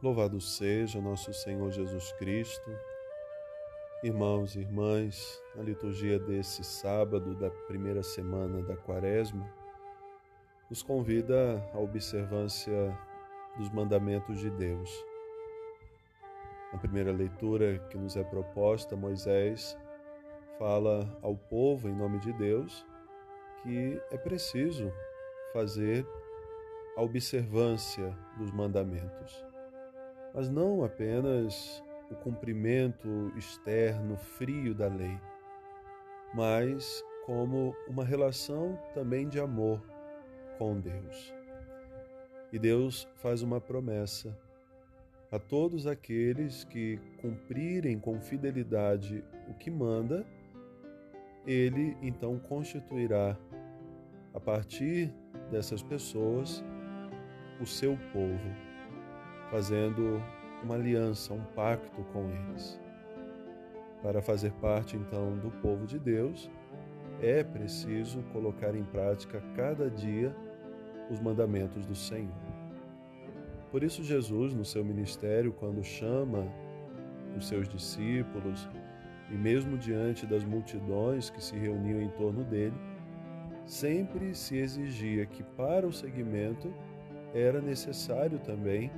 Louvado seja nosso Senhor Jesus Cristo. Irmãos e irmãs, na liturgia desse sábado da primeira semana da Quaresma, nos convida à observância dos mandamentos de Deus. Na primeira leitura que nos é proposta, Moisés fala ao povo, em nome de Deus, que é preciso fazer a observância dos mandamentos mas não apenas o cumprimento externo frio da lei, mas como uma relação também de amor com Deus. E Deus faz uma promessa a todos aqueles que cumprirem com fidelidade o que manda, ele então constituirá a partir dessas pessoas o seu povo fazendo uma aliança, um pacto com eles. Para fazer parte então do povo de Deus, é preciso colocar em prática cada dia os mandamentos do Senhor. Por isso, Jesus, no seu ministério, quando chama os seus discípulos, e mesmo diante das multidões que se reuniam em torno dele, sempre se exigia que para o seguimento era necessário também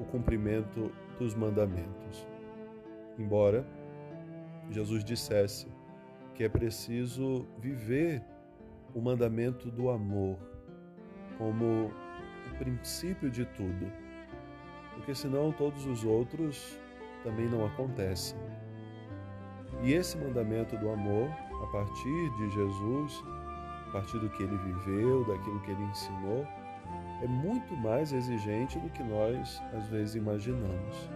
o cumprimento dos mandamentos. Embora Jesus dissesse que é preciso viver o mandamento do amor como o princípio de tudo, porque senão todos os outros também não acontecem. E esse mandamento do amor, a partir de Jesus, a partir do que ele viveu, daquilo que ele ensinou, é muito mais exigente do que nós às vezes imaginamos.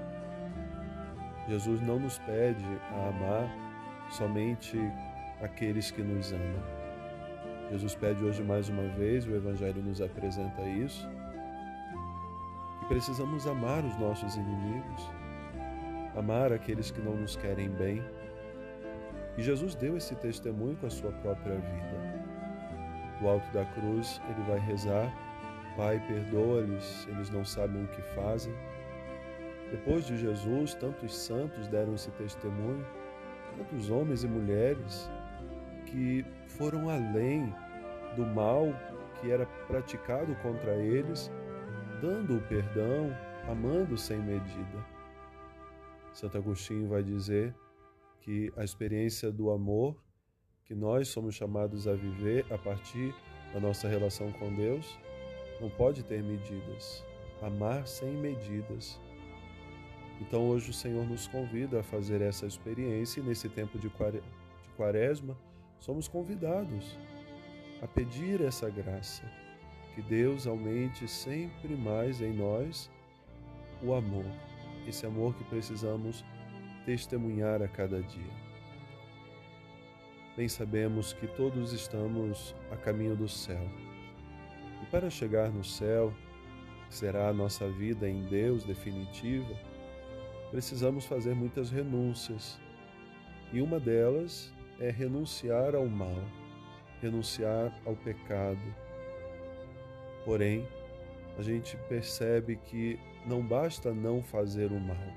Jesus não nos pede a amar somente aqueles que nos amam. Jesus pede hoje mais uma vez, o Evangelho nos apresenta isso, que precisamos amar os nossos inimigos, amar aqueles que não nos querem bem. E Jesus deu esse testemunho com a sua própria vida. Do alto da cruz, ele vai rezar Pai, perdoa-lhes, eles não sabem o que fazem. Depois de Jesus, tantos santos deram esse testemunho, tantos homens e mulheres que foram além do mal que era praticado contra eles, dando o perdão, amando sem medida. Santo Agostinho vai dizer que a experiência do amor que nós somos chamados a viver a partir da nossa relação com Deus não pode ter medidas. Amar sem medidas. Então hoje o Senhor nos convida a fazer essa experiência e nesse tempo de quaresma somos convidados a pedir essa graça, que Deus aumente sempre mais em nós o amor, esse amor que precisamos testemunhar a cada dia. Bem sabemos que todos estamos a caminho do céu para chegar no céu, que será a nossa vida em Deus definitiva, precisamos fazer muitas renúncias. E uma delas é renunciar ao mal, renunciar ao pecado. Porém, a gente percebe que não basta não fazer o mal,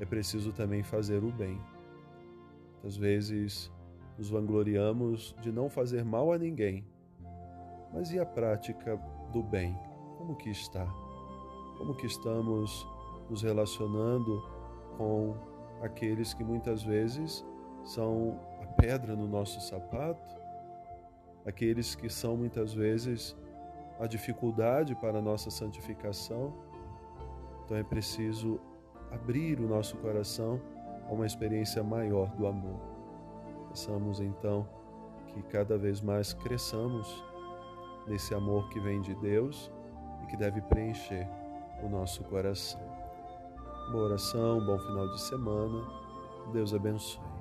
é preciso também fazer o bem. Às vezes nos vangloriamos de não fazer mal a ninguém, mas e a prática do bem? Como que está? Como que estamos nos relacionando com aqueles que muitas vezes são a pedra no nosso sapato? Aqueles que são muitas vezes a dificuldade para a nossa santificação? Então é preciso abrir o nosso coração a uma experiência maior do amor. Peçamos então que cada vez mais cresçamos nesse amor que vem de Deus e que deve preencher o nosso coração. Boa oração, bom final de semana. Deus abençoe.